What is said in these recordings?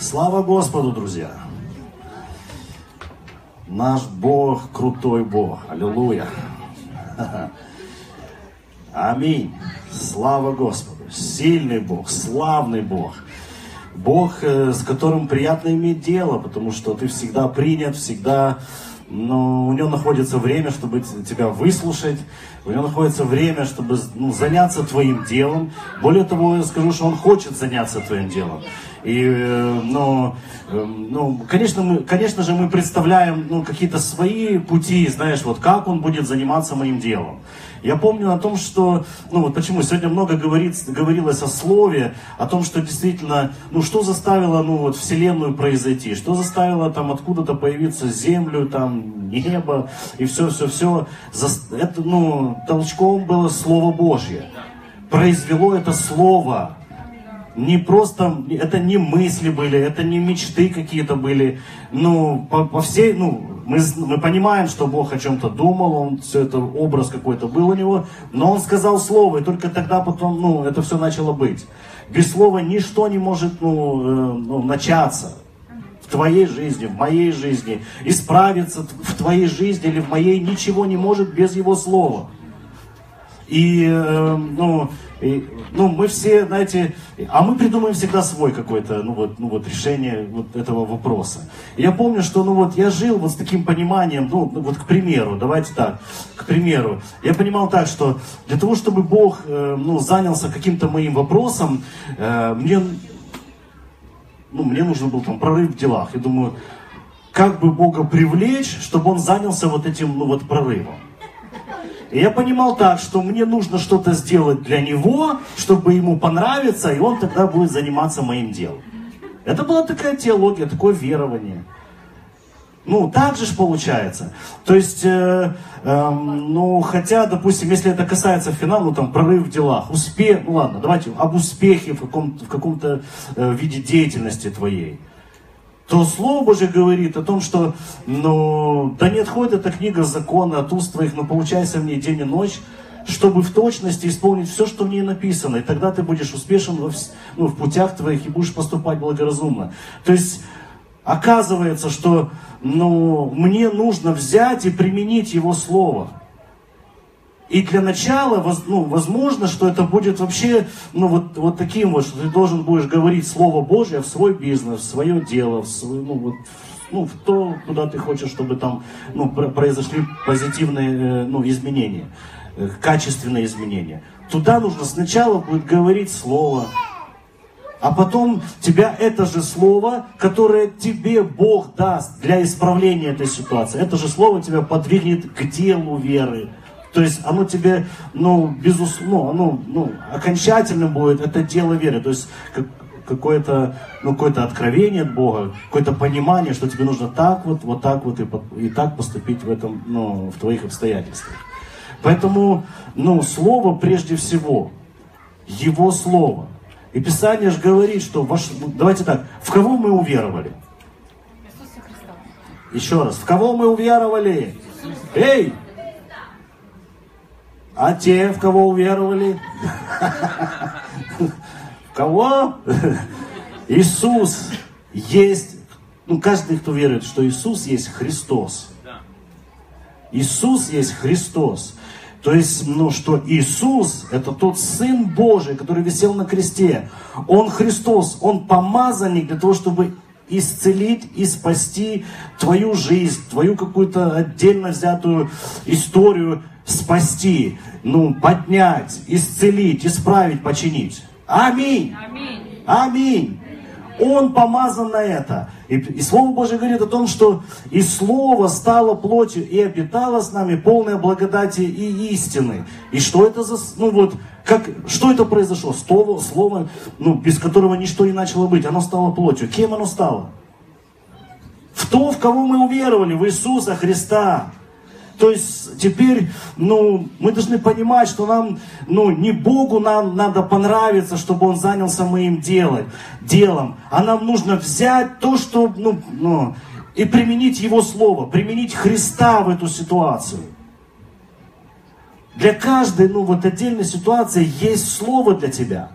Слава Господу, друзья! Наш Бог крутой Бог. Аллилуйя. Аминь. Слава Господу. Сильный Бог, славный Бог. Бог, э, с которым приятно иметь дело, потому что ты всегда принят, всегда но у него находится время, чтобы тебя выслушать, у него находится время, чтобы ну, заняться твоим делом. Более того, я скажу, что он хочет заняться твоим делом. И, э, но, эм, ну, конечно, мы, конечно же, мы представляем ну, какие-то свои пути, знаешь, вот как он будет заниматься моим делом. Я помню о том, что, ну вот почему сегодня много говорит, говорилось о слове, о том, что действительно, ну что заставило, ну вот Вселенную произойти, что заставило там откуда-то появиться землю, там небо и все-все-все. Это, ну, толчком было Слово Божье. Произвело это Слово не просто, это не мысли были, это не мечты какие-то были. Ну, по, по всей, ну, мы, мы понимаем, что Бог о чем-то думал, он все это образ какой-то был у него, но он сказал слово, и только тогда потом, ну, это все начало быть. Без слова ничто не может, ну, э, ну начаться в твоей жизни, в моей жизни, исправиться в твоей жизни или в моей, ничего не может без его слова. И, э, ну, и, ну, мы все, знаете, а мы придумаем всегда свой какой-то, ну вот, ну вот решение вот этого вопроса. я помню, что, ну вот, я жил вот с таким пониманием, ну, ну вот, к примеру, давайте так, к примеру, я понимал так, что для того, чтобы Бог, э, ну, занялся каким-то моим вопросом, э, мне, ну, мне нужен был там прорыв в делах. Я думаю, как бы Бога привлечь, чтобы Он занялся вот этим, ну, вот прорывом. И я понимал так, что мне нужно что-то сделать для него, чтобы ему понравиться, и он тогда будет заниматься моим делом. Это была такая теология, такое верование. Ну, так же ж получается. То есть, э, э, ну, хотя, допустим, если это касается финала, ну, там, прорыв в делах, успех, ну, ладно, давайте об успехе в, каком, в каком-то э, виде деятельности твоей то Слово Божье говорит о том, что ну, да не отходит эта книга закона от уст твоих, но получайся в ней день и ночь, чтобы в точности исполнить все, что в ней написано. И тогда ты будешь успешен во, ну, в путях твоих и будешь поступать благоразумно. То есть, оказывается, что ну, мне нужно взять и применить Его Слово. И для начала, ну, возможно, что это будет вообще, ну, вот, вот таким вот, что ты должен будешь говорить Слово Божье в свой бизнес, в свое дело, в свой, ну, вот, ну, в то, куда ты хочешь, чтобы там, ну, произошли позитивные, э, ну, изменения, э, качественные изменения. Туда нужно сначала будет говорить Слово, а потом тебя это же слово, которое тебе Бог даст для исправления этой ситуации, это же слово тебя подвигнет к делу веры, то есть оно тебе, ну, безусловно, ну, ну, окончательным будет это дело веры. То есть как, какое-то, ну, какое-то откровение от Бога, какое-то понимание, что тебе нужно так вот, вот так вот и, и так поступить в этом, ну, в твоих обстоятельствах. Поэтому, ну, Слово прежде всего, Его Слово. И Писание же говорит, что ваш, ну, давайте так, в кого мы уверовали? Еще раз, в кого мы уверовали? Эй! А те, в кого уверовали? Кого? Иисус есть, ну каждый, кто верует, что Иисус есть Христос. Иисус есть Христос. То есть, ну, что Иисус – это тот Сын Божий, который висел на кресте. Он Христос, Он помазанник для того, чтобы исцелить и спасти твою жизнь, твою какую-то отдельно взятую историю, спасти, ну, поднять, исцелить, исправить, починить. Аминь. Аминь. Аминь. Он помазан на это. И, и Слово Божье говорит о том, что и Слово стало плотью и обитало с нами полное благодати и истины. И что это за, ну вот, как, что это произошло? Слово, слово, ну, без которого ничто не начало быть, оно стало плотью. Кем оно стало? В то, в кого мы уверовали, в Иисуса Христа. То есть теперь, ну, мы должны понимать, что нам, ну, не Богу нам надо понравиться, чтобы Он занялся моим делом, делом, а нам нужно взять то, что, ну, ну, и применить Его Слово, применить Христа в эту ситуацию. Для каждой, ну, вот отдельной ситуации есть Слово для тебя.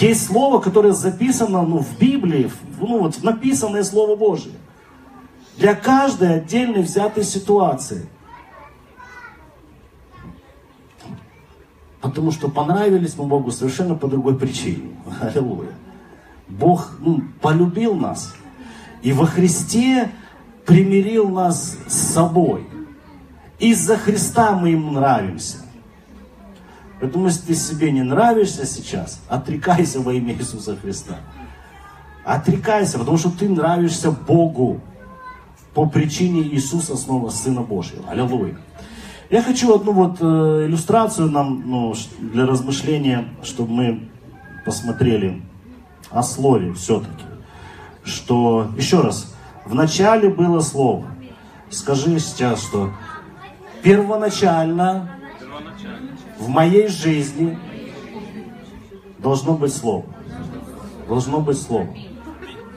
Есть слово, которое записано ну, в Библии, ну вот написанное Слово Божие. Для каждой отдельной взятой ситуации. Потому что понравились мы Богу совершенно по другой причине. Аллилуйя. Бог ну, полюбил нас. И во Христе примирил нас с собой. Из-за Христа мы ему нравимся. Поэтому, если ты себе не нравишься сейчас, отрекайся во имя Иисуса Христа. Отрекайся, потому что ты нравишься Богу по причине Иисуса снова Сына Божьего. Аллилуйя. Я хочу одну вот э, иллюстрацию нам ну, для размышления, чтобы мы посмотрели о слове все-таки. Что, еще раз, в начале было слово. Скажи сейчас, что первоначально в моей жизни должно быть слово. Должно быть слово.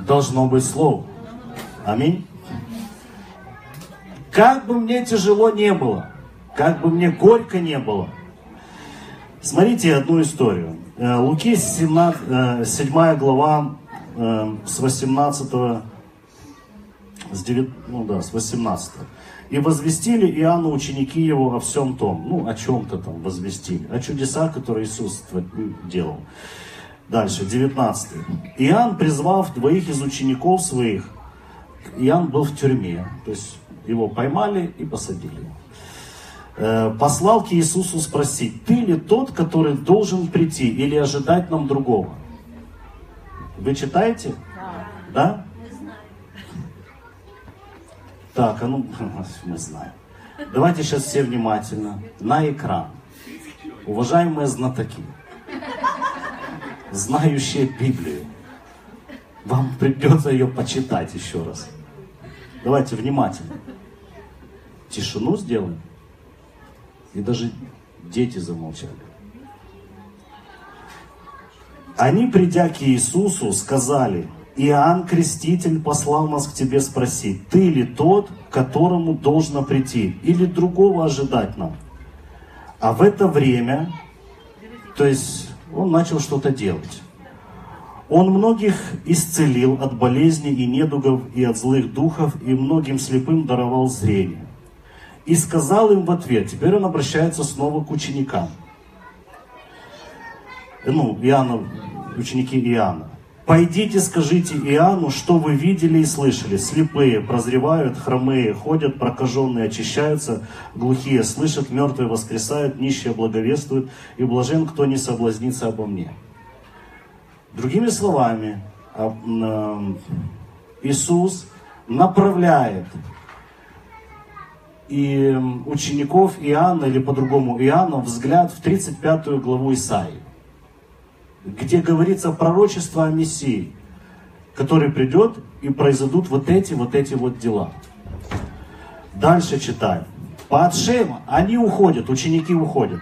Должно быть слово. Аминь. Как бы мне тяжело не было, как бы мне горько не было. Смотрите одну историю. Э, Луки 17, 7 э, глава э, с 18 с 9, ну да, с 18 и возвестили Иоанну ученики его о всем том. Ну, о чем-то там возвестили. О чудесах, которые Иисус делал. Дальше, 19. Иоанн, призвав двоих из учеников своих, Иоанн был в тюрьме. То есть его поймали и посадили. Э, послал к Иисусу спросить, ты ли тот, который должен прийти или ожидать нам другого? Вы читаете? Да? Да? Так, а ну, мы знаем. Давайте сейчас все внимательно. На экран. Уважаемые знатоки, знающие Библию, вам придется ее почитать еще раз. Давайте внимательно. Тишину сделаем. И даже дети замолчали. Они, придя к Иисусу, сказали, Иоанн Креститель послал нас к тебе спросить, ты ли тот, которому должно прийти, или другого ожидать нам? А в это время, то есть он начал что-то делать. Он многих исцелил от болезней и недугов, и от злых духов, и многим слепым даровал зрение. И сказал им в ответ, теперь он обращается снова к ученикам. Ну, Иоанна, ученики Иоанна. Пойдите, скажите Иоанну, что вы видели и слышали. Слепые прозревают, хромые ходят, прокаженные очищаются, глухие слышат, мертвые воскресают, нищие благовествуют, и блажен, кто не соблазнится обо мне. Другими словами, а, Иисус направляет и учеников Иоанна, или по-другому Иоанна, взгляд в 35 главу Исаии где говорится пророчество о Мессии, который придет и произойдут вот эти, вот эти вот дела. Дальше читаем. По отшеям они уходят, ученики уходят.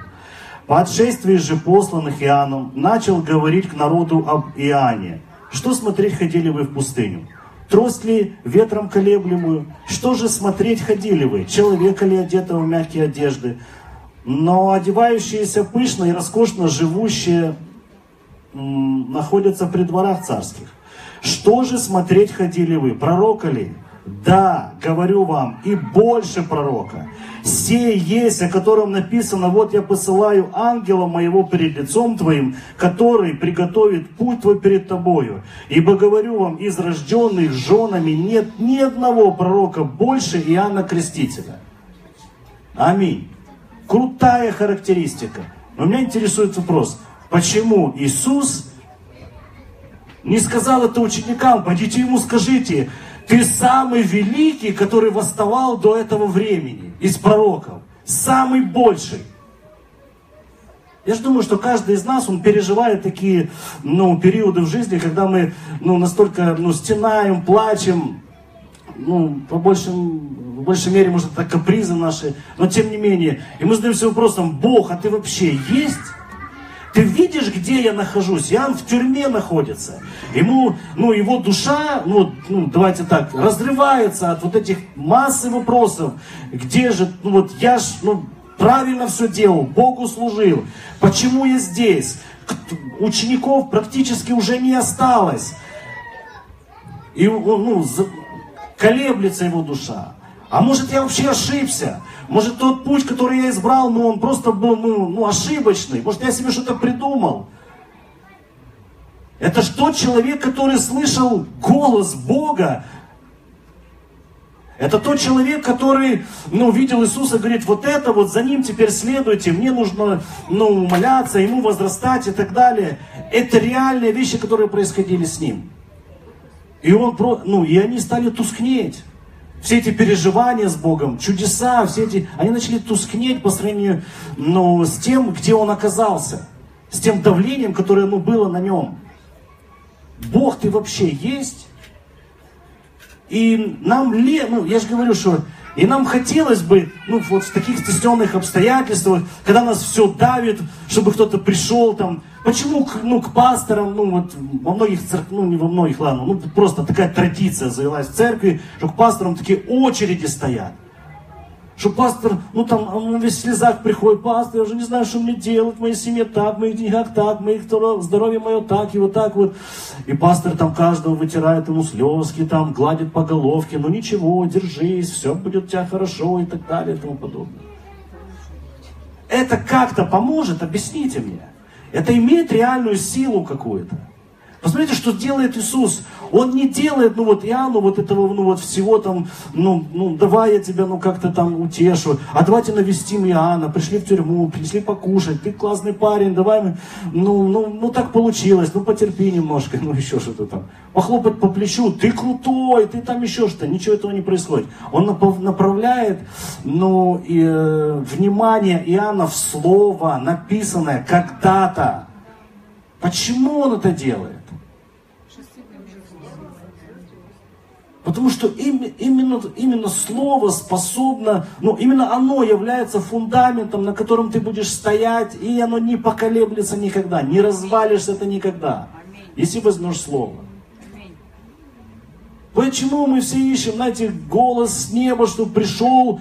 По отшествии же посланных Иоанном начал говорить к народу об Иоанне. Что смотреть ходили вы в пустыню? Трость ли ветром колеблемую? Что же смотреть ходили вы? Человека ли одетого в мягкие одежды? Но одевающиеся пышно и роскошно живущие находятся при дворах царских. Что же смотреть ходили вы? Пророка ли? Да, говорю вам, и больше пророка. Сей есть, о котором написано, вот я посылаю ангела моего перед лицом твоим, который приготовит путь твой перед тобою. Ибо говорю вам, из рожденных женами нет ни одного пророка больше Иоанна Крестителя. Аминь. Крутая характеристика. Но меня интересует вопрос, Почему Иисус не сказал это ученикам, пойдите ему скажите, ты самый великий, который восставал до этого времени из пророков, самый больший. Я же думаю, что каждый из нас, он переживает такие ну, периоды в жизни, когда мы ну, настолько ну, стенаем, плачем, ну, по большим, в большей мере, может, это капризы наши, но тем не менее. И мы задаемся вопросом, Бог, а ты вообще есть? Ты видишь, где я нахожусь? Иоанн в тюрьме находится. Ему, ну, его душа, ну, ну, давайте так, разрывается от вот этих массы вопросов. Где же, ну, вот я ж, ну, правильно все делал, Богу служил. Почему я здесь? учеников практически уже не осталось. И ну, колеблется его душа. А может я вообще ошибся? Может тот путь, который я избрал, ну он просто был ну, ну, ошибочный. Может я себе что-то придумал. Это тот человек, который слышал голос Бога. Это тот человек, который ну, видел Иисуса, говорит, вот это вот за ним теперь следуйте, мне нужно ну, моляться, ему возрастать и так далее. Это реальные вещи, которые происходили с ним. И он, ну, и они стали тускнеть. Все эти переживания с Богом, чудеса, все эти, они начали тускнеть по сравнению ну, с тем, где он оказался. С тем давлением, которое ну, было на нем. Бог ты вообще есть? И нам, ле, ну, я же говорю, что и нам хотелось бы, ну, вот в таких стесненных обстоятельствах, когда нас все давит, чтобы кто-то пришел там. Почему к, ну, к пасторам, ну, вот во многих церквях, ну, не во многих, ладно, ну, просто такая традиция завелась в церкви, что к пасторам такие очереди стоят. Что пастор, ну там, он весь в слезах приходит, пастор, я уже не знаю, что мне делать, в моей семье так, в моих деньгах так, в моих здоровье мое так, и вот так вот. И пастор там каждого вытирает ему слезки, там гладит по головке, ну ничего, держись, все будет у тебя хорошо и так далее и тому подобное. Это как-то поможет, объясните мне. Это имеет реальную силу какую-то. Посмотрите, что делает Иисус. Он не делает, ну вот Иоанну вот этого, ну вот всего там, ну, ну давай я тебя, ну как-то там утешу, а давайте навестим Иоанна, пришли в тюрьму, принесли покушать, ты классный парень, давай мы, ну, ну, ну так получилось, ну потерпи немножко, ну еще что-то там. Похлопать по плечу, ты крутой, ты там еще что-то, ничего этого не происходит. Он направляет, ну, и, э, внимание Иоанна в слово, написанное когда-то. Почему он это делает? Потому что именно, именно слово способно, ну именно оно является фундаментом, на котором ты будешь стоять, и оно не поколеблется никогда, не развалишься это никогда, если возьмешь слово. Почему мы все ищем, знаете, голос с неба, что пришел,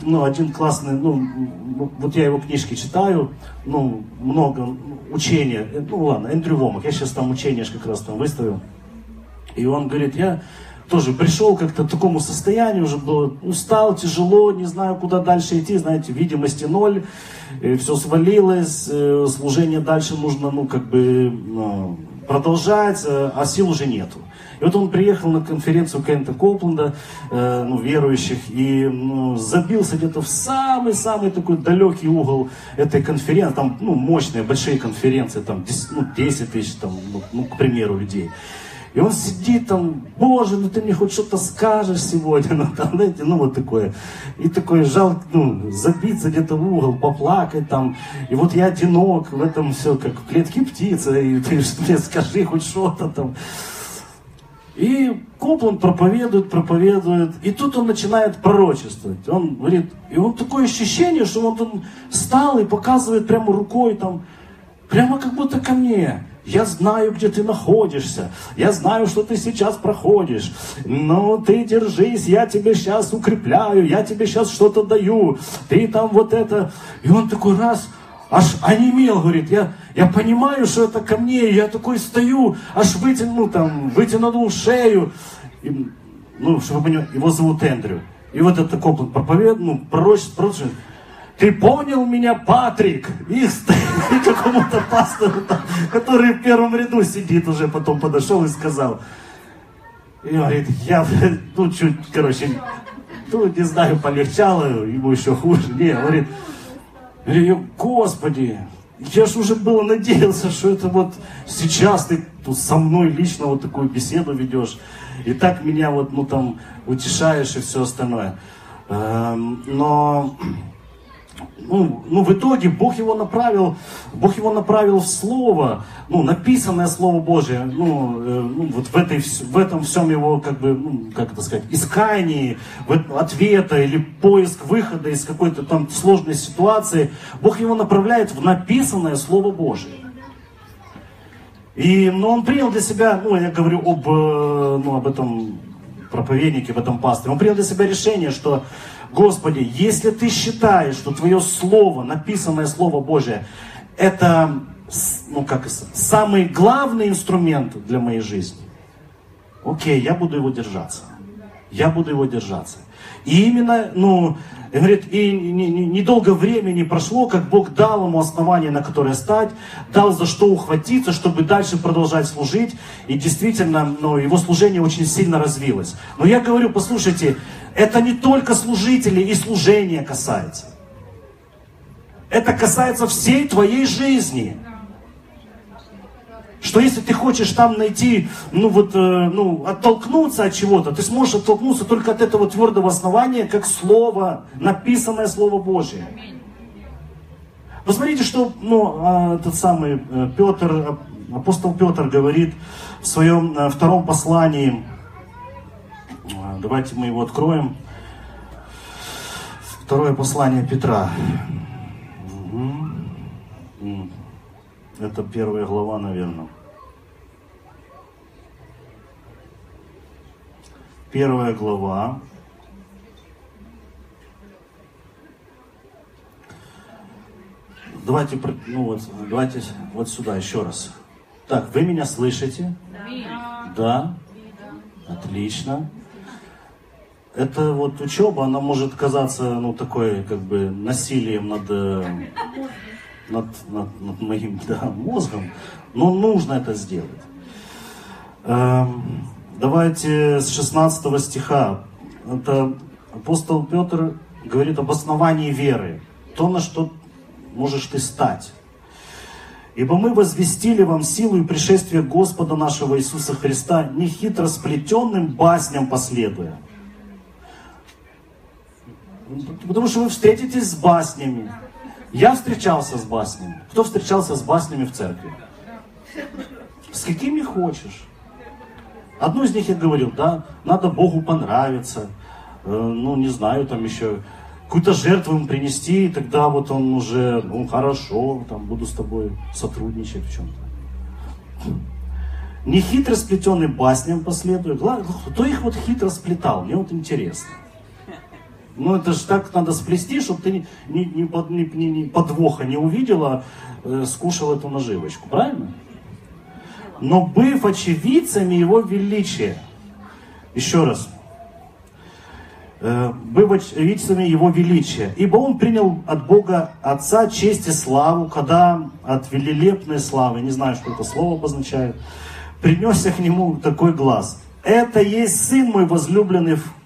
ну, один классный, ну, вот я его книжки читаю, ну, много учения, ну ладно, Эндрю Вомак, я сейчас там учение как раз там выставил, и он говорит, я тоже пришел как-то к такому состоянию, уже было устал, тяжело, не знаю, куда дальше идти, знаете, видимости ноль, все свалилось, э, служение дальше нужно, ну, как бы, ну, продолжать, э, а сил уже нету. И вот он приехал на конференцию Кента Копленда, э, ну, верующих, и ну, забился где-то в самый-самый такой далекий угол этой конференции, там, ну, мощные, большие конференции, там, 10, ну, 10 тысяч, там, ну, ну, к примеру, людей. И он сидит там, боже, ну ты мне хоть что-то скажешь сегодня, ну там, знаете, ну вот такое. И такой жалко, ну, забиться где-то в угол, поплакать там. И вот я одинок в этом все, как в клетке птица, и ты мне скажи хоть что-то там. И Копланд проповедует, проповедует, и тут он начинает пророчествовать. Он говорит, и он такое ощущение, что он, он стал и показывает прямо рукой там, прямо как будто ко мне. Я знаю, где ты находишься. Я знаю, что ты сейчас проходишь. Но ты держись, я тебе сейчас укрепляю, я тебе сейчас что-то даю. Ты там вот это. И он такой раз, аж онемел, говорит, я, я понимаю, что это ко мне, я такой стою, аж вытянул там, вытянул шею. И, ну, чтобы вы его зовут Эндрю. И вот это Копланд проповедует, ну, пророчество, пророчество, ты понял меня, Патрик? И какому-то пастору, который в первом ряду сидит уже, потом подошел и сказал. И говорит, я, ну, чуть, короче, ну, не знаю, полегчало, ему еще хуже. Не, говорит, Господи, я же уже было надеялся, что это вот сейчас ты тут со мной лично вот такую беседу ведешь. И так меня вот, ну, там, утешаешь и все остальное. Эм, но ну, ну, в итоге Бог его направил, Бог его направил в Слово, ну, написанное Слово Божие, ну, э, ну вот в, этой, в этом всем его, как бы, ну, как это сказать, искании, в, ответа или поиск выхода из какой-то там сложной ситуации, Бог его направляет в написанное Слово Божие. И, ну, он принял для себя, ну, я говорю об, э, ну, об этом проповеднике, об этом пасторе, он принял для себя решение, что Господи, если ты считаешь, что Твое Слово, написанное Слово Божие, это ну как самый главный инструмент для моей жизни, окей, я буду его держаться. Я буду его держаться. И именно, ну, говорит, и недолго времени прошло, как Бог дал ему основание, на которое стать, дал за что ухватиться, чтобы дальше продолжать служить. И действительно, ну, его служение очень сильно развилось. Но я говорю, послушайте, это не только служителей и служения касается. Это касается всей твоей жизни. Что если ты хочешь там найти, ну вот, э, ну, оттолкнуться от чего-то, ты сможешь оттолкнуться только от этого твердого основания, как слово, написанное Слово Божие. Посмотрите, что ну, а, этот самый э, Петр, апостол Петр говорит в своем э, втором послании. Давайте мы его откроем. Второе послание Петра. Это первая глава, наверное. Первая глава. Давайте, ну вот, давайте вот сюда еще раз. Так, вы меня слышите? Да. Да? Отлично. Это вот учеба, она может казаться, ну, такой, как бы, насилием над э, над, над, над моим да, мозгом, но нужно это сделать. Эм, давайте с 16 стиха. Это апостол Петр говорит об основании веры. То, на что можешь ты стать. Ибо мы возвестили вам силу и пришествие Господа нашего Иисуса Христа, не хитро сплетенным басням последуя. Потому что вы встретитесь с баснями, я встречался с баснями. Кто встречался с баснями в церкви? С какими хочешь. Одну из них я говорил, да, надо Богу понравиться, э, ну, не знаю, там еще какую-то жертву ему принести, и тогда вот он уже, ну, хорошо, там, буду с тобой сотрудничать в чем-то. Не хитро сплетенный басням последует. Кто их вот хитро сплетал? Мне вот интересно. Ну это же так надо сплести, чтобы ты ни, ни, ни, ни, ни подвоха не увидела, э, скушал эту наживочку. Правильно? Но быв очевидцами его величия. Еще раз. Э, быв очевидцами его величия. Ибо он принял от Бога Отца честь и славу, когда от велилепной славы, не знаю, что это слово обозначает, принесся к нему такой глаз. Это есть Сын мой возлюбленный, в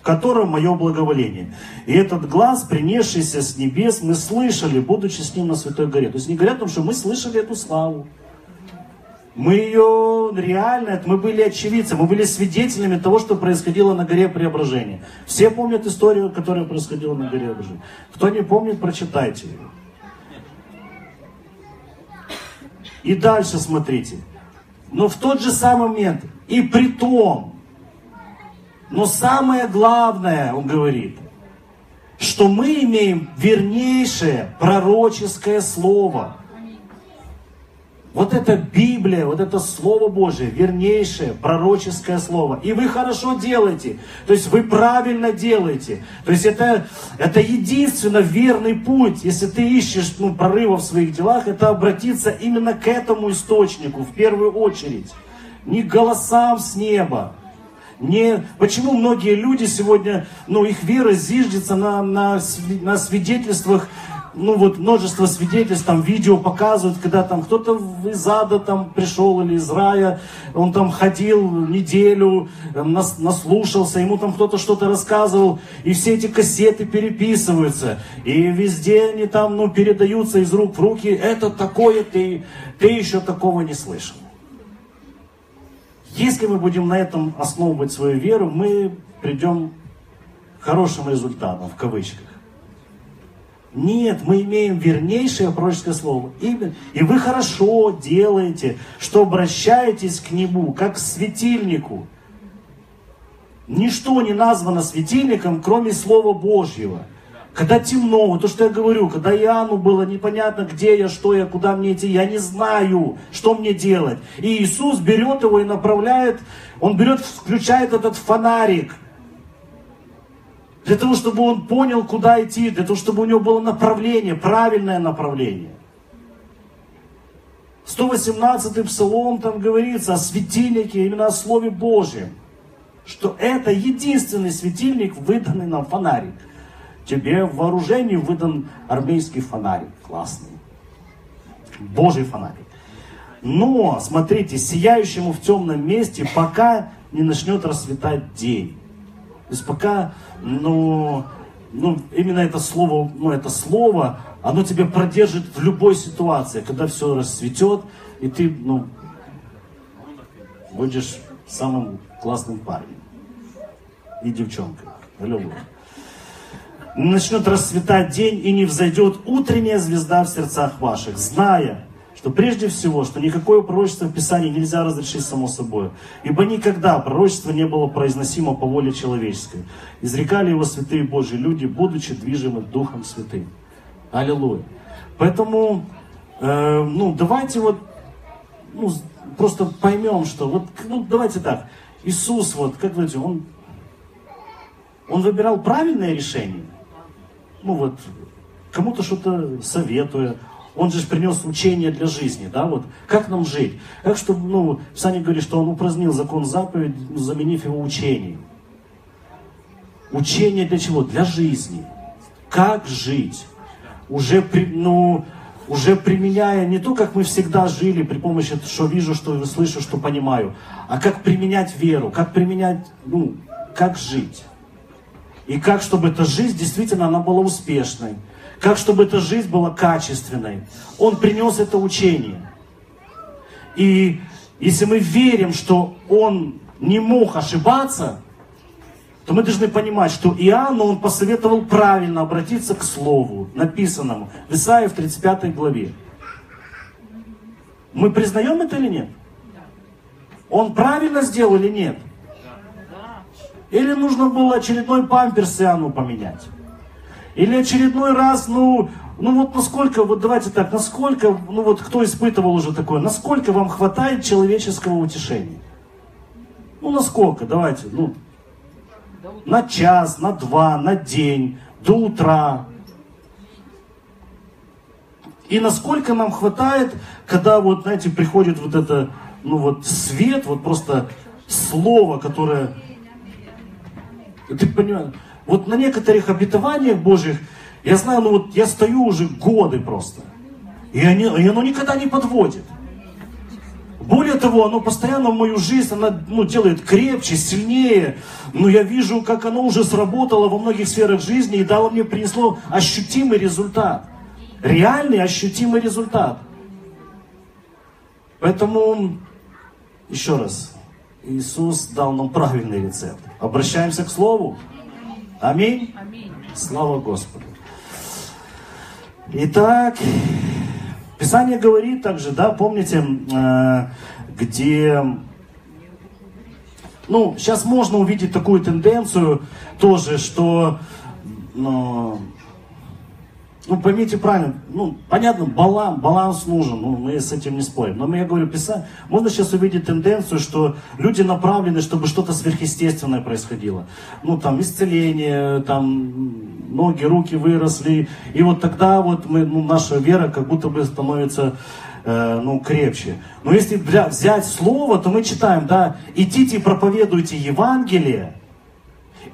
в котором мое благоволение. И этот глаз, принесшийся с небес, мы слышали, будучи с ним на Святой горе. То есть не говорят о том, что мы слышали эту славу. Мы ее реально, мы были очевидцы, мы были свидетелями того, что происходило на горе Преображения. Все помнят историю, которая происходила на горе Преображения. Кто не помнит, прочитайте ее. И дальше смотрите. Но в тот же самый момент, и при том, но самое главное, он говорит, что мы имеем вернейшее пророческое слово. Вот это Библия, вот это Слово Божие, вернейшее пророческое слово. И вы хорошо делаете. То есть вы правильно делаете. То есть это, это единственно верный путь, если ты ищешь ну, прорыва в своих делах, это обратиться именно к этому источнику в первую очередь. Не к голосам с неба, не, почему многие люди сегодня, ну, их вера зиждется на, на, на свидетельствах, ну, вот множество свидетельств, там, видео показывают, когда там кто-то из ада там пришел или из рая, он там ходил неделю, нас, наслушался, ему там кто-то что-то рассказывал, и все эти кассеты переписываются, и везде они там, ну, передаются из рук в руки, это такое, ты, ты еще такого не слышал. Если мы будем на этом основывать свою веру, мы придем к хорошим результатам, в кавычках. Нет, мы имеем вернейшее пророческое слово. И вы хорошо делаете, что обращаетесь к нему, как к светильнику. Ничто не названо светильником, кроме Слова Божьего. Когда темно, то, что я говорю, когда Иоанну было непонятно, где я, что я, куда мне идти, я не знаю, что мне делать. И Иисус берет его и направляет, он берет, включает этот фонарик, для того, чтобы он понял, куда идти, для того, чтобы у него было направление, правильное направление. 118 псалом там говорится о светильнике, именно о Слове Божьем. Что это единственный светильник, выданный нам фонарик. Тебе в вооружении выдан армейский фонарик. Классный. Божий фонарик. Но, смотрите, сияющему в темном месте, пока не начнет расцветать день. То есть пока, ну, ну, именно это слово, ну, это слово, оно тебя продержит в любой ситуации, когда все расцветет, и ты, ну, будешь самым классным парнем и девчонкой. Любовь. Начнет расцветать день, и не взойдет утренняя звезда в сердцах ваших, зная, что прежде всего, что никакое пророчество в Писании нельзя разрешить само собой. Ибо никогда пророчество не было произносимо по воле человеческой. Изрекали его святые Божьи люди, будучи движимы Духом Святым. Аллилуйя. Поэтому, э, ну, давайте вот, ну, просто поймем, что вот, ну, давайте так. Иисус, вот, как вы говорите, он, он выбирал правильное решение. Ну, вот, кому-то что-то советуя. Он же принес учение для жизни, да, вот, как нам жить. Как что, ну, Писание говорит, что он упразднил закон заповедь, заменив его учением. Учение для чего? Для жизни. Как жить? уже, ну, уже применяя не то, как мы всегда жили при помощи, что вижу, что слышу, что понимаю, а как применять веру, как применять, ну, как жить. И как, чтобы эта жизнь действительно она была успешной. Как, чтобы эта жизнь была качественной. Он принес это учение. И если мы верим, что он не мог ошибаться, то мы должны понимать, что Иоанну он посоветовал правильно обратиться к Слову, написанному в Исаии в 35 главе. Мы признаем это или нет? Он правильно сделал или нет? Или нужно было очередной памперс Иоанну поменять? Или очередной раз, ну, ну вот насколько, вот давайте так, насколько, ну вот кто испытывал уже такое, насколько вам хватает человеческого утешения? Ну насколько, давайте, ну на час, на два, на день, до утра. И насколько нам хватает, когда вот, знаете, приходит вот это, ну вот свет, вот просто слово, которое... Ты понимаешь, вот на некоторых обетованиях Божьих, я знаю, ну вот я стою уже годы просто. И, они, и оно никогда не подводит. Более того, оно постоянно в мою жизнь, она ну, делает крепче, сильнее. Но я вижу, как оно уже сработало во многих сферах жизни и дало мне, принесло ощутимый результат. Реальный ощутимый результат. Поэтому, еще раз, Иисус дал нам правильный рецепт. Обращаемся к Слову. Аминь. Аминь. Слава Господу. Итак, Писание говорит также, да, помните, э, где ну, сейчас можно увидеть такую тенденцию тоже, что, ну, ну поймите правильно, ну, понятно, баланс, баланс нужен, ну, мы с этим не спорим. Но я говорю, писать, можно сейчас увидеть тенденцию, что люди направлены, чтобы что-то сверхъестественное происходило. Ну, там, исцеление, там, ноги, руки выросли. И вот тогда вот мы, ну, наша вера как будто бы становится э, ну, крепче. Но если взять слово, то мы читаем, да, идите и проповедуйте Евангелие,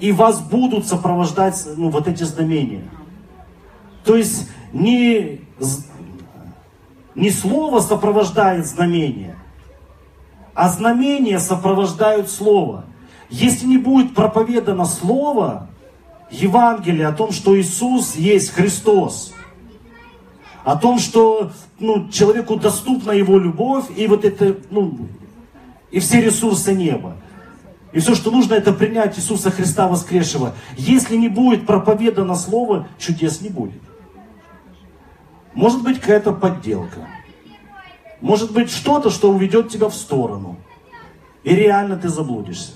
и вас будут сопровождать ну, вот эти знамения. То есть не, не слово сопровождает знамение, а знамения сопровождают слово. Если не будет проповедано слово, Евангелие о том, что Иисус есть Христос, о том, что ну, человеку доступна его любовь и вот это, ну, и все ресурсы неба. И все, что нужно, это принять Иисуса Христа воскресшего. Если не будет проповедано Слово, чудес не будет. Может быть, какая-то подделка. Может быть, что-то, что уведет тебя в сторону. И реально ты заблудишься.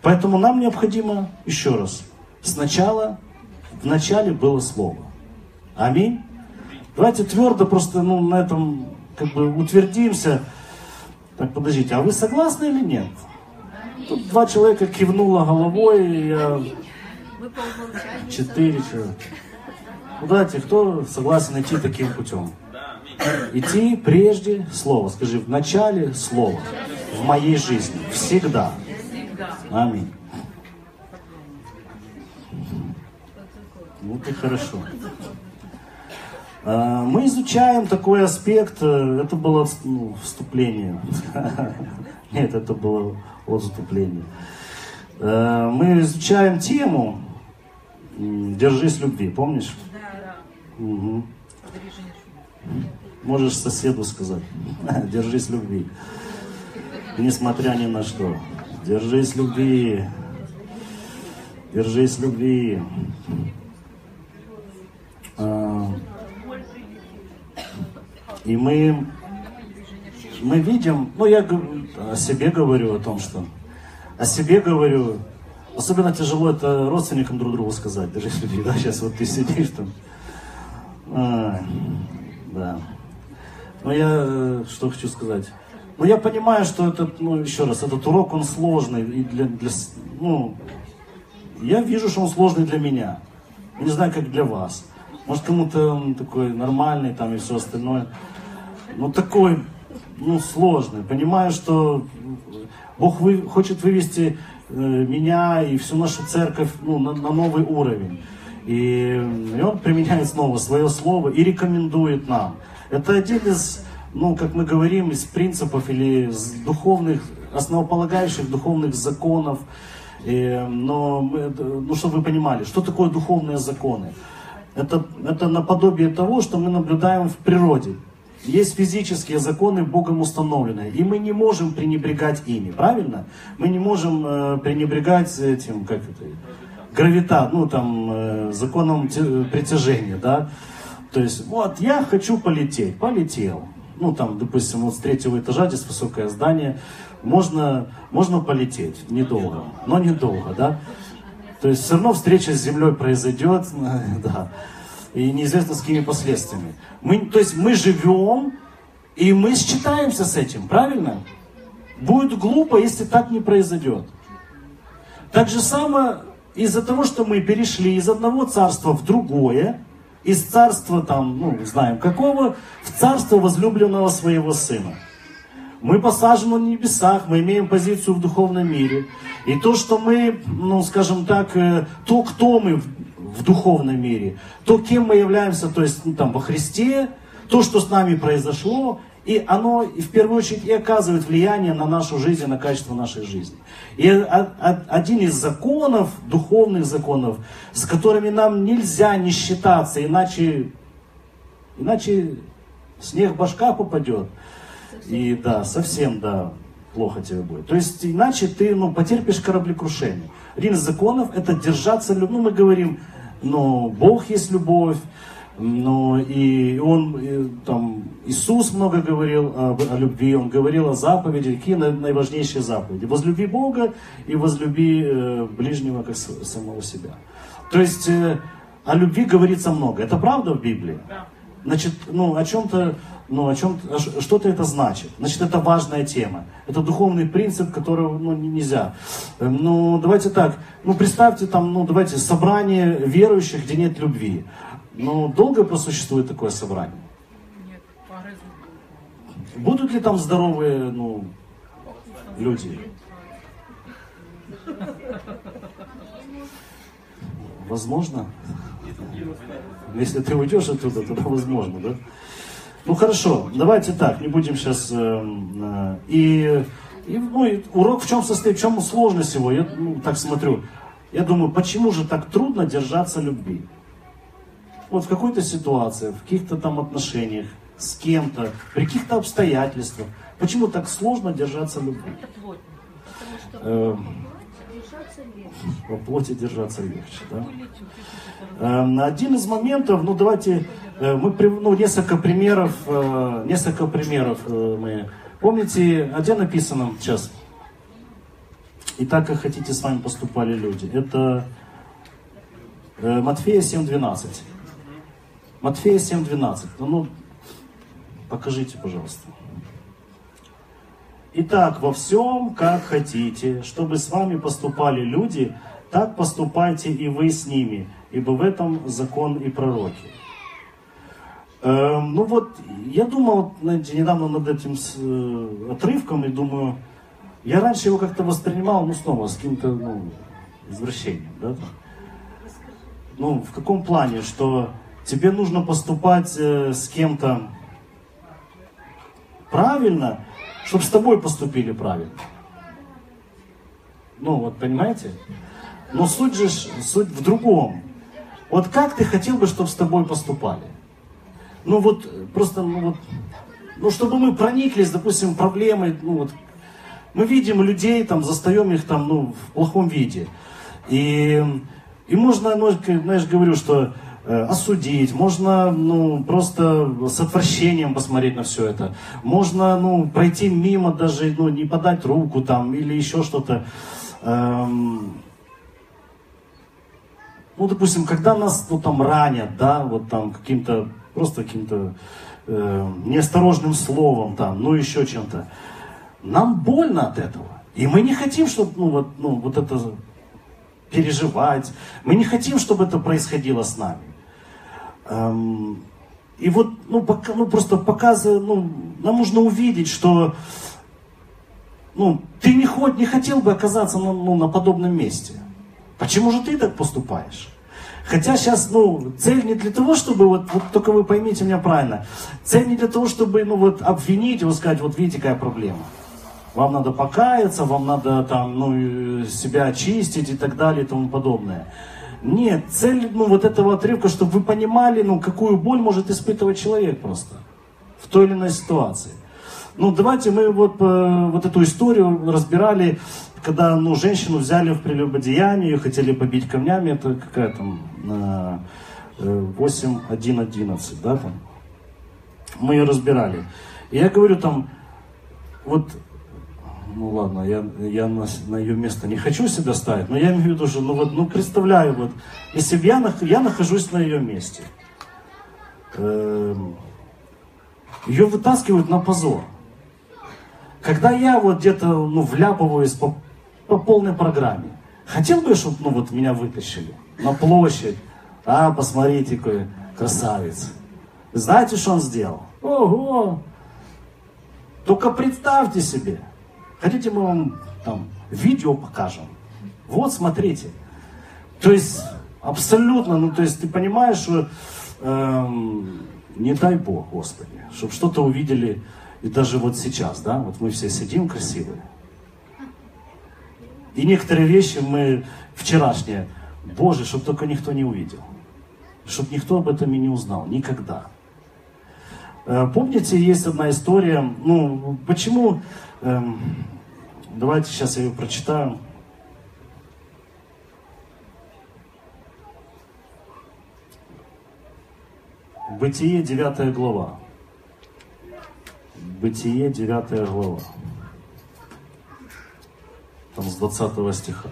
Поэтому нам необходимо, еще раз, сначала, в начале было Слово. Аминь. Давайте твердо просто ну, на этом как бы утвердимся. Так, подождите, а вы согласны или нет? Тут два человека кивнуло головой, и я... Четыре человека. Давайте, кто согласен идти таким путем? Идти прежде слова. Скажи, в начале слова. В моей жизни. Всегда. Аминь. Вот и хорошо. А, мы изучаем такой аспект, э, это было ну, вступление. Нет, это было отступление. А, мы изучаем тему «Держись любви», помнишь? Угу. Можешь соседу сказать, держись любви. Несмотря ни на что. Держись любви. Держись любви. А, и мы, мы видим, ну я о себе говорю, о том, что о себе говорю, особенно тяжело это родственникам друг другу сказать, даже если, да, сейчас вот ты сидишь там, а, да. Но я что хочу сказать, ну я понимаю, что этот, ну еще раз, этот урок, он сложный, и для, для ну, я вижу, что он сложный для меня, не знаю, как для вас. Может, кому-то он такой нормальный там и все остальное. Ну, такой, ну, сложный. Понимаю, что Бог вы, хочет вывести э, меня и всю нашу церковь ну, на, на новый уровень. И, и Он применяет снова свое слово и рекомендует нам. Это один из, ну, как мы говорим, из принципов или из духовных, основополагающих духовных законов. И, но, ну, чтобы вы понимали, что такое духовные законы. Это, это наподобие того, что мы наблюдаем в природе. Есть физические законы, Богом установленные, и мы не можем пренебрегать ими, правильно? Мы не можем э, пренебрегать этим, как это, гравита, ну там, э, законом притяжения, да? То есть, вот, я хочу полететь, полетел. Ну там, допустим, вот с третьего этажа, здесь высокое здание, можно, можно полететь, недолго, но недолго, да? То есть все равно встреча с землей произойдет, да, и неизвестно с какими последствиями. Мы, то есть мы живем, и мы считаемся с этим, правильно? Будет глупо, если так не произойдет. Так же самое из-за того, что мы перешли из одного царства в другое, из царства там, ну, знаем какого, в царство возлюбленного своего сына. Мы посажены на небесах, мы имеем позицию в духовном мире. И то, что мы, ну, скажем так, э, то, кто мы в духовном мире, то, кем мы являемся, то есть ну, там, во Христе, то, что с нами произошло, и оно в первую очередь и оказывает влияние на нашу жизнь, на качество нашей жизни. И один из законов, духовных законов, с которыми нам нельзя не считаться, иначе, иначе снег башка попадет – и да, совсем, да, плохо тебе будет. То есть, иначе ты, ну, потерпишь кораблекрушение. Один из законов это держаться, ну, мы говорим, ну, Бог есть любовь, ну, и он, и, там, Иисус много говорил о, о любви, он говорил о заповеди, какие наиважнейшие заповеди. Возлюби Бога и возлюби э, ближнего как самого себя. То есть, э, о любви говорится много. Это правда в Библии? Значит, ну, о чем-то ну, о чем, что-то это значит. Значит, это важная тема. Это духовный принцип, которого ну, нельзя. Эм, ну, давайте так, ну, представьте там, ну, давайте, собрание верующих, где нет любви. Ну, долго просуществует такое собрание? Нет, Будут ли там здоровые, ну, люди? Возможно. Если ты уйдешь оттуда, тогда возможно, да? Ну хорошо, давайте так, не будем сейчас... Э, э, и, и, ну, и урок в чем состоит, в чем сложность его? Я ну, так смотрю. Я думаю, почему же так трудно держаться любви? Вот в какой-то ситуации, в каких-то там отношениях, с кем-то, при каких-то обстоятельствах. Почему так сложно держаться любви? Э, по плоти держаться легче. Да? Э, один из моментов, ну давайте Э, мы, ну, несколько примеров, э, несколько примеров э, мы. Помните, а где написано сейчас? И так, как хотите, с вами поступали люди. Это Матфея 7.12. Матфея 7.12. Ну, покажите, пожалуйста. Итак, во всем, как хотите, чтобы с вами поступали люди, так поступайте и вы с ними, ибо в этом закон и пророки. Э, ну вот, я думал, знаете, недавно над этим с, э, отрывком и думаю, я раньше его как-то воспринимал, ну снова, с каким-то ну, извращением, да? Ну, в каком плане, что тебе нужно поступать э, с кем-то правильно, чтобы с тобой поступили правильно. Ну, вот понимаете? Но суть же, суть в другом. Вот как ты хотел бы, чтобы с тобой поступали? Ну вот, просто, ну вот, ну чтобы мы прониклись, допустим, проблемой, ну вот, мы видим людей, там, застаем их там, ну, в плохом виде. И, и можно, ну, знаешь, говорю, что э, осудить, можно, ну, просто с отвращением посмотреть на все это. Можно, ну, пройти мимо даже, ну, не подать руку там или еще что-то. Эм, ну, допустим, когда нас, ну, там, ранят, да, вот там каким-то, просто каким-то э, неосторожным словом там, ну, еще чем-то. Нам больно от этого. И мы не хотим, чтобы, ну, вот, ну, вот это переживать. Мы не хотим, чтобы это происходило с нами. И вот, ну, пока, ну, просто показывая, ну, нам нужно увидеть, что, ну, ты не, хоть, не хотел бы оказаться на, ну, на подобном месте. Почему же ты так поступаешь? Хотя сейчас, ну, цель не для того, чтобы, вот, вот только вы поймите меня правильно, цель не для того, чтобы, ну, вот, обвинить его, сказать, вот видите, какая проблема. Вам надо покаяться, вам надо там, ну, себя очистить и так далее и тому подобное. Нет, цель, ну, вот этого отрывка, чтобы вы понимали, ну, какую боль может испытывать человек просто в той или иной ситуации. Ну, давайте мы вот, э, вот эту историю разбирали, когда, ну, женщину взяли в прелюбодеяние, хотели побить камнями, это какая там, 8, 1, 11, да, там. Мы ее разбирали. И я говорю там, вот ну ладно, я, я на, на ее место не хочу себя ставить, но я имею в виду, что, ну вот, ну представляю, вот, если бы я, я нахожусь на ее месте, эм, ее вытаскивают на позор. Когда я вот где-то, ну, вляпываюсь по, по полной программе, хотел бы, чтобы, ну, вот меня вытащили на площадь, а, посмотрите, какой красавец. Знаете, что он сделал? Ого! Только представьте себе, Хотите, мы вам там видео покажем? Вот, смотрите. То есть, абсолютно, ну, то есть, ты понимаешь, что эм, не дай Бог, Господи, чтобы что-то увидели, и даже вот сейчас, да, вот мы все сидим красивые. И некоторые вещи мы вчерашние, Боже, чтобы только никто не увидел. Чтобы никто об этом и не узнал. Никогда. Э, помните, есть одна история, ну, почему Эм, давайте сейчас я ее прочитаю. Бытие, 9 глава. Бытие, 9 глава. Там с 20 стиха.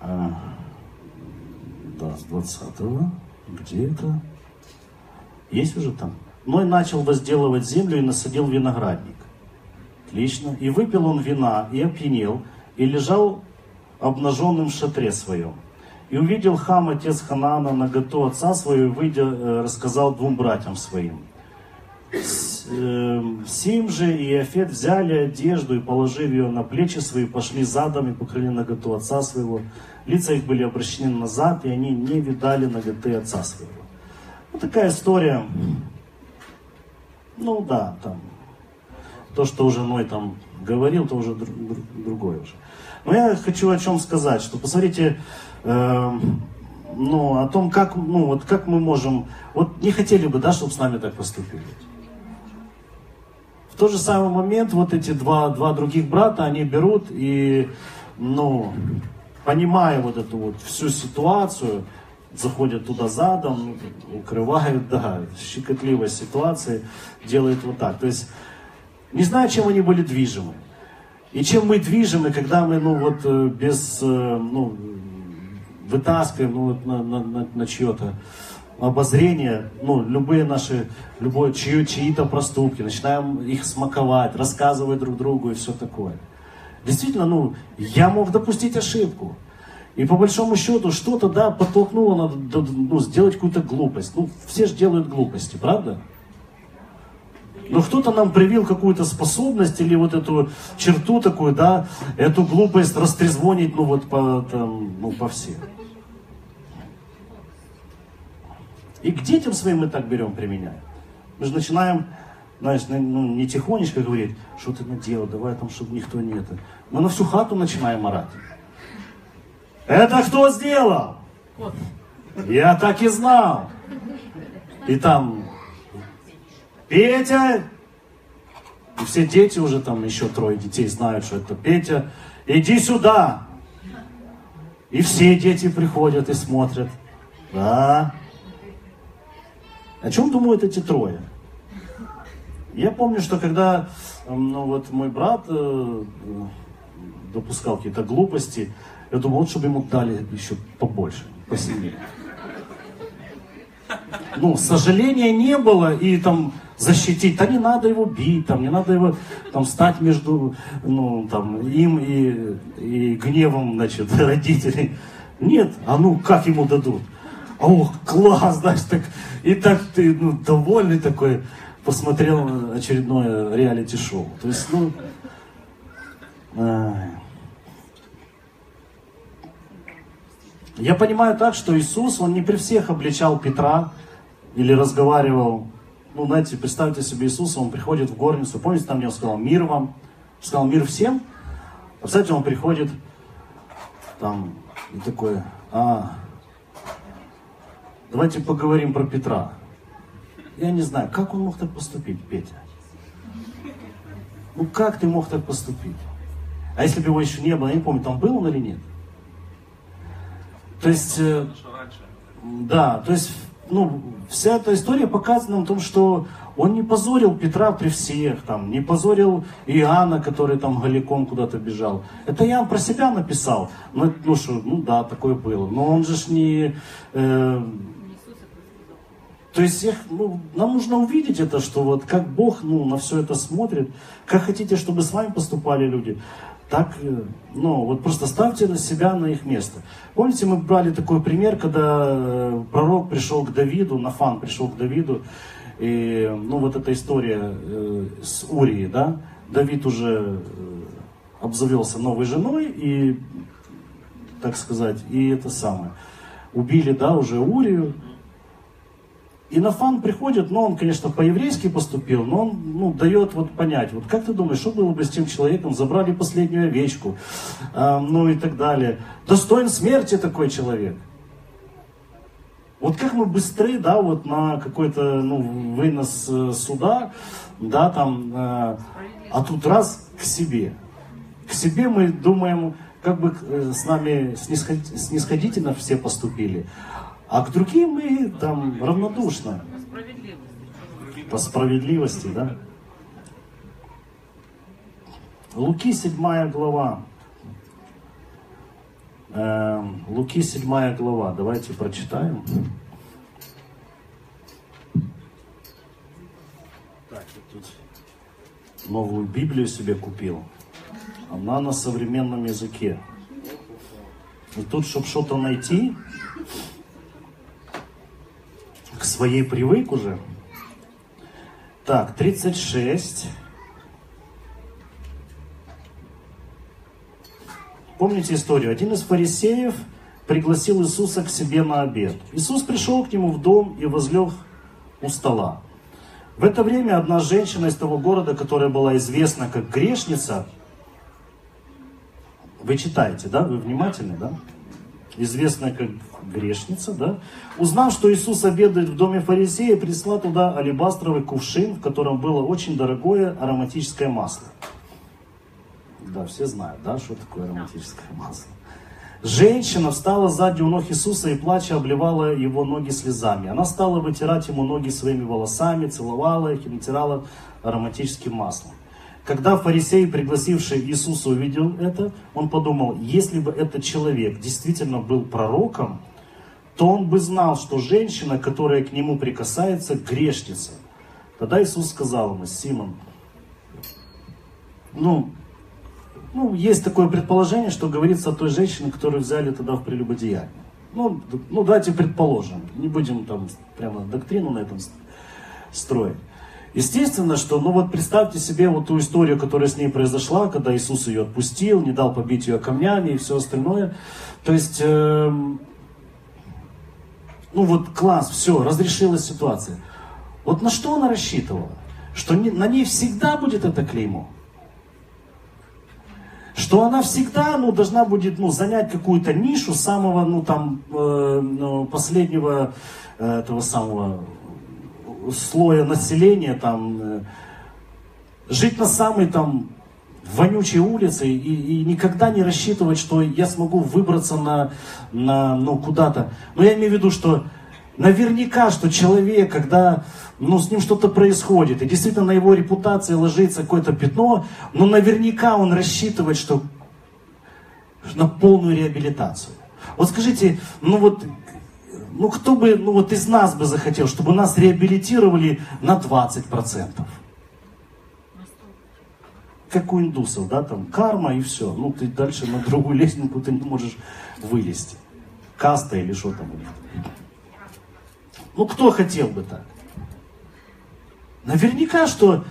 А, да, с 20 Где это? Есть уже там? Ной начал возделывать землю и насадил виноградник. Отлично. И выпил он вина, и опьянел, и лежал обнаженным в шатре своем. И увидел хам, отец Ханаана, наготу отца своего, и выйдя, э, рассказал двум братьям своим. Эм, Сим же и Афет взяли одежду и, положив ее на плечи свои, пошли задом и покрыли наготу отца своего. Лица их были обращены назад, и они не видали наготы отца своего. Ну, такая история. Ну да, там. То, что уже Ной там говорил, то уже друг, другое уже. Но я хочу о чем сказать, что посмотрите, э, ну, о том, как, ну, вот как мы можем, вот не хотели бы, да, чтобы с нами так поступили. В тот же самый момент вот эти два, два других брата, они берут и, ну, понимая вот эту вот всю ситуацию, заходят туда задом, укрывают, да, щекотливая ситуация, делают вот так. То есть, не знаю, чем они были движимы. И чем мы движимы, когда мы, ну, вот, э, без, э, ну, вытаскиваем, ну, вот, на, на, на, на чье-то обозрение, ну, любые наши, любой, чьи, чьи-то проступки, начинаем их смаковать, рассказывать друг другу и все такое. Действительно, ну, я мог допустить ошибку. И по большому счету что-то, да, подтолкнуло надо ну, сделать какую-то глупость. Ну, все же делают глупости, правда? Но кто-то нам привил какую-то способность или вот эту черту такую, да, эту глупость растрезвонить, ну вот по, там, ну, по всем. И к детям своим мы так берем, применяем. Мы же начинаем, знаешь, ну, не тихонечко говорить, что ты наделал, давай там, чтобы никто не это. Мы на всю хату начинаем орать. Это кто сделал? Я так и знал. И там Петя, и все дети уже там, еще трое детей знают, что это Петя, иди сюда. И все дети приходят и смотрят. Да. О чем думают эти трое? Я помню, что когда ну, вот мой брат э, допускал какие-то глупости, я думал, вот чтобы ему дали еще побольше, посильнее. Ну, сожаления не было, и там защитить. Да не надо его бить, там, не надо его там, стать между ну, там, им и, и гневом значит, родителей. Нет, а ну как ему дадут? Ох, класс, знаешь, так, и так ты ну, довольный такой, посмотрел очередное реалити-шоу. То есть, ну, я понимаю так, что Иисус, Он не при всех обличал Петра или разговаривал ну, знаете, представьте себе Иисуса, он приходит в горницу, помните, там мне он сказал, мир вам, сказал, мир всем, а представьте, он приходит, там, и такой, а, давайте поговорим про Петра. Я не знаю, как он мог так поступить, Петя? Ну, как ты мог так поступить? А если бы его еще не было, я не помню, там был он или нет? То есть, э, да, то есть ну, вся эта история показана в том, что он не позорил Петра при всех, там, не позорил Иоанна, который там голиком куда-то бежал. Это Иоанн про себя написал. Ну, ну что, ну да, такое было. Но он же ж не... Э, то есть ну, нам нужно увидеть это, что вот как Бог ну, на все это смотрит, как хотите, чтобы с вами поступали люди так, э, ну, вот просто ставьте на себя на их место. Помните, мы брали такой пример, когда э, пророк пришел к Давиду, Нафан пришел к Давиду, и, ну, вот эта история э, с Урией, да, Давид уже обзавелся новой женой, и, так сказать, и это самое, убили, да, уже Урию, и Нафан приходит, но он, конечно, по-еврейски поступил, но он ну, дает вот понять, вот как ты думаешь, что было бы с тем человеком, забрали последнюю овечку, э, ну и так далее. Достоин смерти такой человек. Вот как мы быстры, да, вот на какой-то, ну, вынос э, суда, да, там, э, а тут раз к себе. К себе мы думаем, как бы э, с нами снисходительно все поступили. А к другим мы там равнодушно. По справедливости, да? Луки 7 глава. Э, Луки 7 глава. Давайте прочитаем. Так, я тут новую Библию себе купил. Она на современном языке. И тут, чтобы что-то найти, своей привык уже. Так, 36. Помните историю? Один из фарисеев пригласил Иисуса к себе на обед. Иисус пришел к нему в дом и возлег у стола. В это время одна женщина из того города, которая была известна как грешница, вы читаете, да? Вы внимательны, да? Известная как грешница, да, узнав, что Иисус обедает в доме фарисея, прислал туда алебастровый кувшин, в котором было очень дорогое ароматическое масло. Да, все знают, да, что такое ароматическое масло. Женщина встала сзади у ног Иисуса и плача обливала его ноги слезами. Она стала вытирать ему ноги своими волосами, целовала их и натирала ароматическим маслом. Когда фарисей, пригласивший Иисуса, увидел это, он подумал, если бы этот человек действительно был пророком, то он бы знал, что женщина, которая к нему прикасается, грешница. Тогда Иисус сказал ему, Симон, ну, Ну, есть такое предположение, что говорится о той женщине, которую взяли тогда в прелюбодеяние. Ну, ну, давайте предположим, не будем там прямо доктрину на этом строить. Естественно, что, ну вот представьте себе вот ту историю, которая с ней произошла, когда Иисус ее отпустил, не дал побить ее камнями и все остальное. То есть, э, ну вот класс, все, разрешилась ситуация. Вот на что она рассчитывала? Что не, на ней всегда будет это клеймо что она всегда ну, должна будет ну, занять какую-то нишу самого ну, там, э, ну, последнего э, этого самого слоя населения, там, э, жить на самой там вонючей улице и, и никогда не рассчитывать, что я смогу выбраться на, на ну, куда-то. Но я имею в виду, что наверняка, что человек, когда ну, с ним что-то происходит, и действительно на его репутации ложится какое-то пятно, но наверняка он рассчитывает, что на полную реабилитацию. Вот скажите, ну вот, ну кто бы, ну вот из нас бы захотел, чтобы нас реабилитировали на 20%? Как у индусов, да, там карма и все. Ну ты дальше на другую лестницу ты не можешь вылезти. Каста или что там у них. Ну кто хотел бы так? Наверняка, что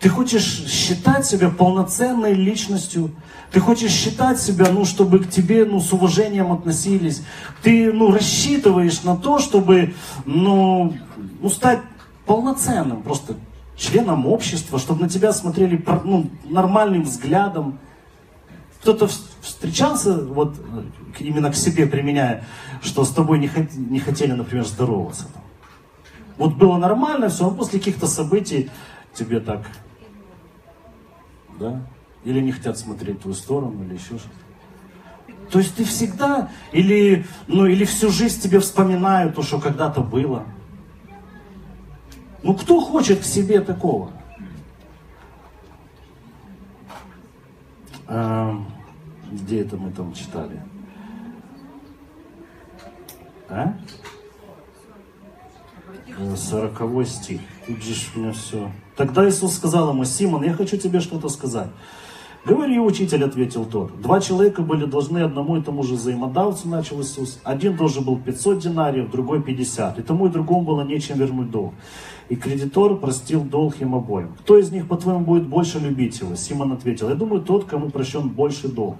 ты хочешь считать себя полноценной личностью, ты хочешь считать себя, ну, чтобы к тебе, ну, с уважением относились. Ты, ну, рассчитываешь на то, чтобы, ну, ну стать полноценным просто членом общества, чтобы на тебя смотрели ну, нормальным взглядом. Кто-то встречался, вот именно к себе применяя, что с тобой не, не хотели, например, здороваться. Вот было нормально все, а после каких-то событий тебе так, да? Или не хотят смотреть в твою сторону, или еще что-то. То есть ты всегда, или, ну, или всю жизнь тебе вспоминают то, что когда-то было. Ну кто хочет к себе такого? А, где это мы там читали? А? 40 стих. Тут же у меня все. Тогда Иисус сказал ему, Симон, я хочу тебе что-то сказать. Говори, учитель, ответил тот. Два человека были должны одному и тому же взаимодавцу, начал Иисус. Один должен был 500 динариев, другой 50. И тому и другому было нечем вернуть долг. И кредитор простил долг им обоим. Кто из них, по-твоему, будет больше любить его? Симон ответил, я думаю, тот, кому прощен больше долг.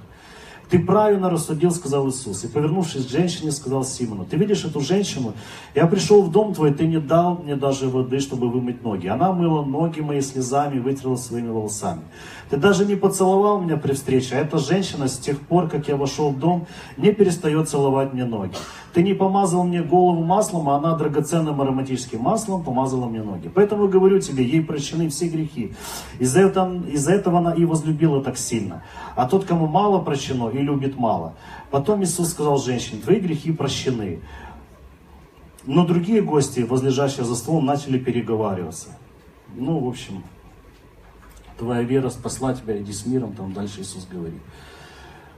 Ты правильно рассудил, сказал Иисус. И повернувшись к женщине, сказал Симону, ты видишь эту женщину? Я пришел в дом твой, ты не дал мне даже воды, чтобы вымыть ноги. Она мыла ноги мои слезами, вытерла своими волосами. Ты даже не поцеловал меня при встрече, а эта женщина с тех пор, как я вошел в дом, не перестает целовать мне ноги. Ты не помазал мне голову маслом, а она драгоценным ароматическим маслом помазала мне ноги. Поэтому говорю тебе, ей прощены все грехи. Из-за этого, из этого она и возлюбила так сильно. А тот, кому мало прощено, и любит мало. Потом Иисус сказал женщине, твои грехи прощены. Но другие гости, возлежащие за столом, начали переговариваться. Ну, в общем, твоя вера спасла тебя, иди с миром, там дальше Иисус говорит.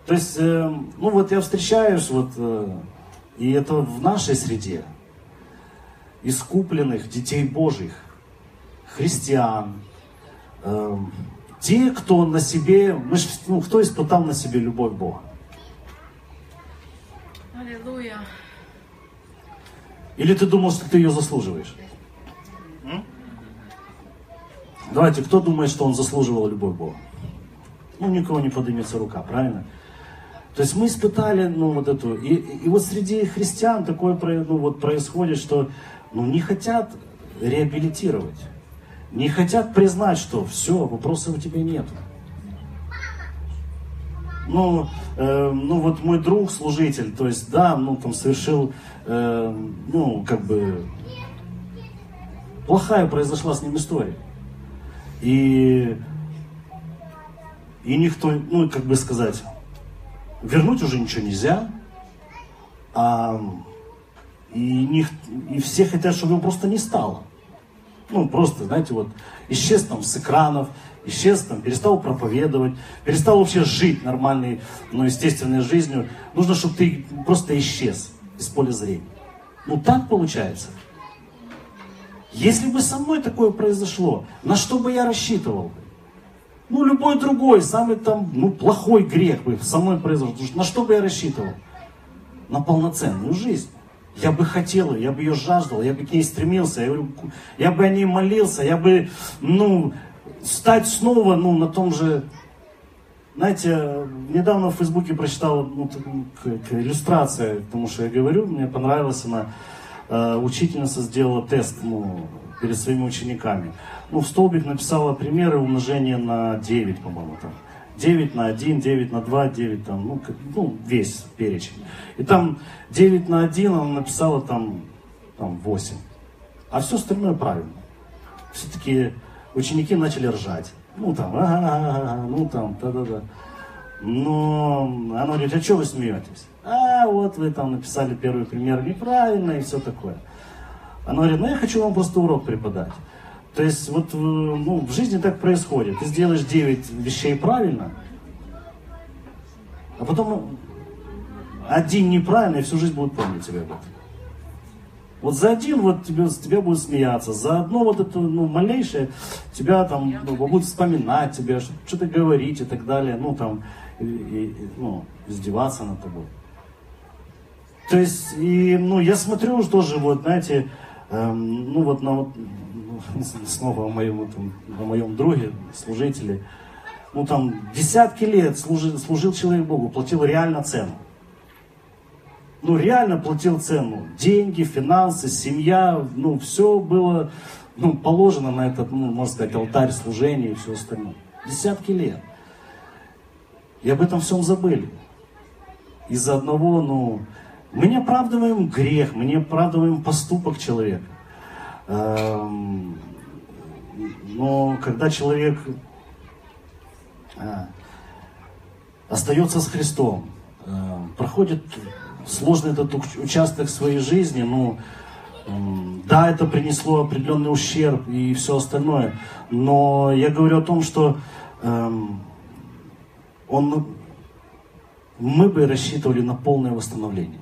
То есть, э, ну вот я встречаюсь, вот, э, и это в нашей среде, искупленных детей Божьих, христиан, э, те, кто на себе, мы ж, ну, кто испытал на себе любовь Бога? Аллилуйя. Или ты думал, что ты ее заслуживаешь? Давайте, кто думает, что он заслуживал любовь Бога? Ну, никого не поднимется рука, правильно? То есть мы испытали, ну, вот эту, и, и вот среди христиан такое, ну, вот происходит, что, ну, не хотят реабилитировать, не хотят признать, что все, вопросов у тебя нет. Ну, э, ну вот мой друг, служитель, то есть, да, ну, там совершил, э, ну, как бы, плохая произошла с ним история. И, и никто, ну, как бы сказать, вернуть уже ничего нельзя. А, и, не, и все хотят, чтобы его просто не стало. Ну, просто, знаете, вот исчез там с экранов, исчез там, перестал проповедовать, перестал вообще жить нормальной, ну, естественной жизнью. Нужно, чтобы ты просто исчез из поля зрения. Ну, так получается. Если бы со мной такое произошло, на что бы я рассчитывал? Ну, любой другой, самый там, ну, плохой грех бы со мной произошел. На что бы я рассчитывал? На полноценную жизнь. Я бы хотел, я бы ее жаждал, я бы к ней стремился, я, я бы о ней молился, я бы, ну, стать снова, ну, на том же... Знаете, недавно в Фейсбуке прочитал ну, иллюстрация к тому, что я говорю, мне понравилась она. Э, учительница сделала тест ну, перед своими учениками. Ну, в столбик написала примеры умножения на 9, по-моему, там. 9 на 1, 9 на 2, 9 там, ну, ну весь перечень. И там 9 на 1 она написала там, там 8. А все остальное правильно. Все-таки ученики начали ржать. Ну там, ага, ага, ну там, да-да-да. Но она говорит, а что вы смеетесь? А вот вы там написали первый пример неправильно и все такое. Она говорит, ну я хочу вам просто урок преподать. То есть вот ну, в жизни так происходит. Ты сделаешь 9 вещей правильно, а потом один неправильно, и всю жизнь будут помнить тебя об этом. Вот за один вот тебе, тебя будут смеяться, за одно вот это ну, малейшее тебя там ну, будут вспоминать тебя, что-то говорить и так далее, ну там, и, и, ну, издеваться над тобой. То есть, и, ну, я смотрю уже тоже, вот, знаете, эм, ну, вот на, вот, снова о моем, там, о моем друге, служителе, ну, там, десятки лет служил, служил человек Богу, платил реально цену. Ну, реально платил цену. Деньги, финансы, семья, ну, все было, ну, положено на этот, ну, можно сказать, алтарь служения и все остальное. Десятки лет. И об этом всем забыли. Из-за одного, ну, мы не оправдываем грех, мы не оправдываем поступок человека. Эм, но когда человек э, остается с Христом, э, проходит сложный этот участок своей жизни, ну, да, это принесло определенный ущерб и все остальное, но я говорю о том, что эм, он, мы бы рассчитывали на полное восстановление.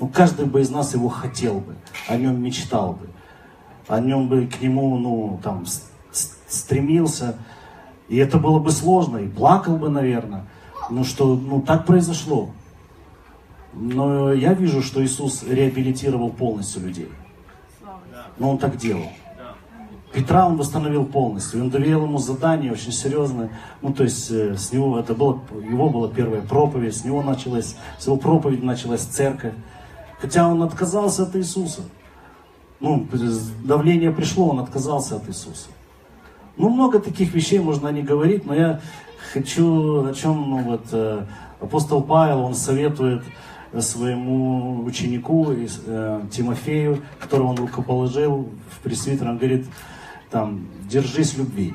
Ну, каждый бы из нас его хотел бы, о нем мечтал бы, о нем бы к нему, ну, там, стремился. И это было бы сложно, и плакал бы, наверное. Ну, что, ну, так произошло. Но я вижу, что Иисус реабилитировал полностью людей. Но Он так делал. Петра он восстановил полностью. Он доверил ему задание очень серьезное. Ну, то есть, э, с него, это было, его была первая проповедь, с него началась, с его проповеди началась церковь. Хотя он отказался от Иисуса. Ну, давление пришло, он отказался от Иисуса. Ну, много таких вещей можно не говорить, но я хочу, о чем ну, вот, э, апостол Павел, он советует своему ученику э, Тимофею, которого он рукоположил в пресвитер, он говорит, там, держись любви,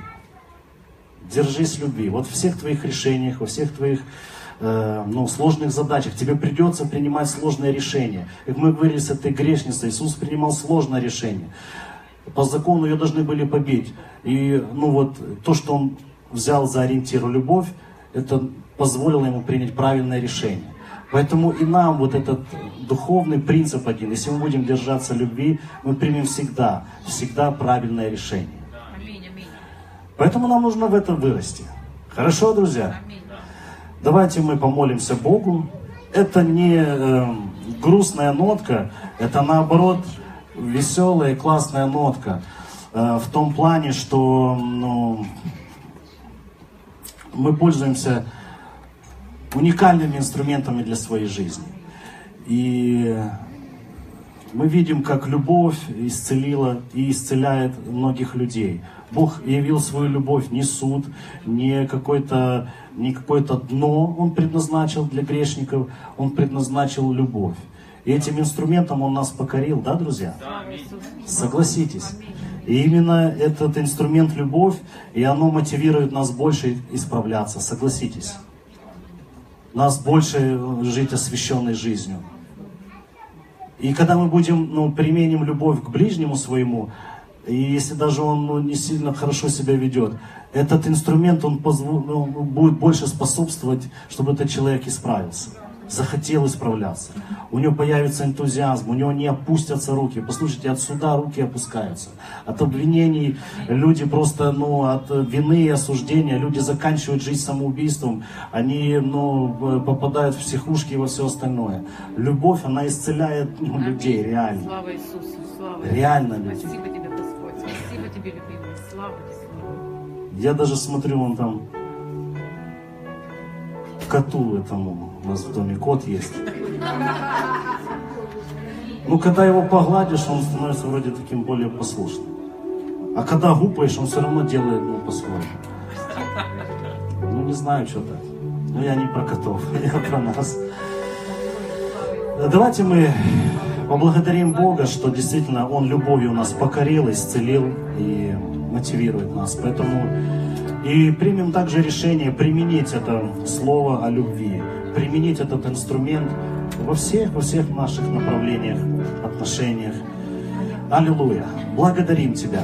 держись любви. Вот в всех твоих решениях, во всех твоих Э, ну, сложных задачах. Тебе придется принимать сложные решения. Как мы говорили с этой грешницей, Иисус принимал сложное решение. По закону ее должны были побить. И ну вот то, что он взял за ориентир любовь, это позволило ему принять правильное решение. Поэтому и нам вот этот духовный принцип один, если мы будем держаться любви, мы примем всегда, всегда правильное решение. Поэтому нам нужно в этом вырасти. Хорошо, друзья? Давайте мы помолимся Богу. Это не э, грустная нотка, это наоборот веселая и классная нотка. Э, в том плане, что ну, мы пользуемся уникальными инструментами для своей жизни. И мы видим, как любовь исцелила и исцеляет многих людей. Бог явил свою любовь не суд, не какой-то не какое-то дно Он предназначил для грешников, Он предназначил любовь. И этим инструментом Он нас покорил, да, друзья? Согласитесь. И именно этот инструмент любовь, и оно мотивирует нас больше исправляться, согласитесь. Нас больше жить освященной жизнью. И когда мы будем, ну, применим любовь к ближнему своему, и если даже он ну, не сильно хорошо себя ведет, этот инструмент он позв... ну, будет больше способствовать, чтобы этот человек исправился. захотел исправляться. У него появится энтузиазм, у него не опустятся руки. Послушайте, от суда руки опускаются. От обвинений люди просто, ну, от вины и осуждения, люди заканчивают жизнь самоубийством, они, ну, попадают в психушки и во все остальное. Любовь, она исцеляет ну, людей, реально. Слава Иисусу, слава Реально людей. Спасибо тебе, Господь. Спасибо тебе, любимый. Я даже смотрю, он там коту этому, у нас в доме кот есть. Ну, когда его погладишь, он становится вроде таким более послушным. А когда гупаешь, он все равно делает, ну, по-своему. Ну, не знаю, что так. Но я не про котов, я про нас. Давайте мы поблагодарим Бога, что действительно Он любовью нас покорил, исцелил и мотивирует нас. Поэтому и примем также решение применить это слово о любви, применить этот инструмент во всех, во всех наших направлениях, отношениях. Аллилуйя. Благодарим Тебя.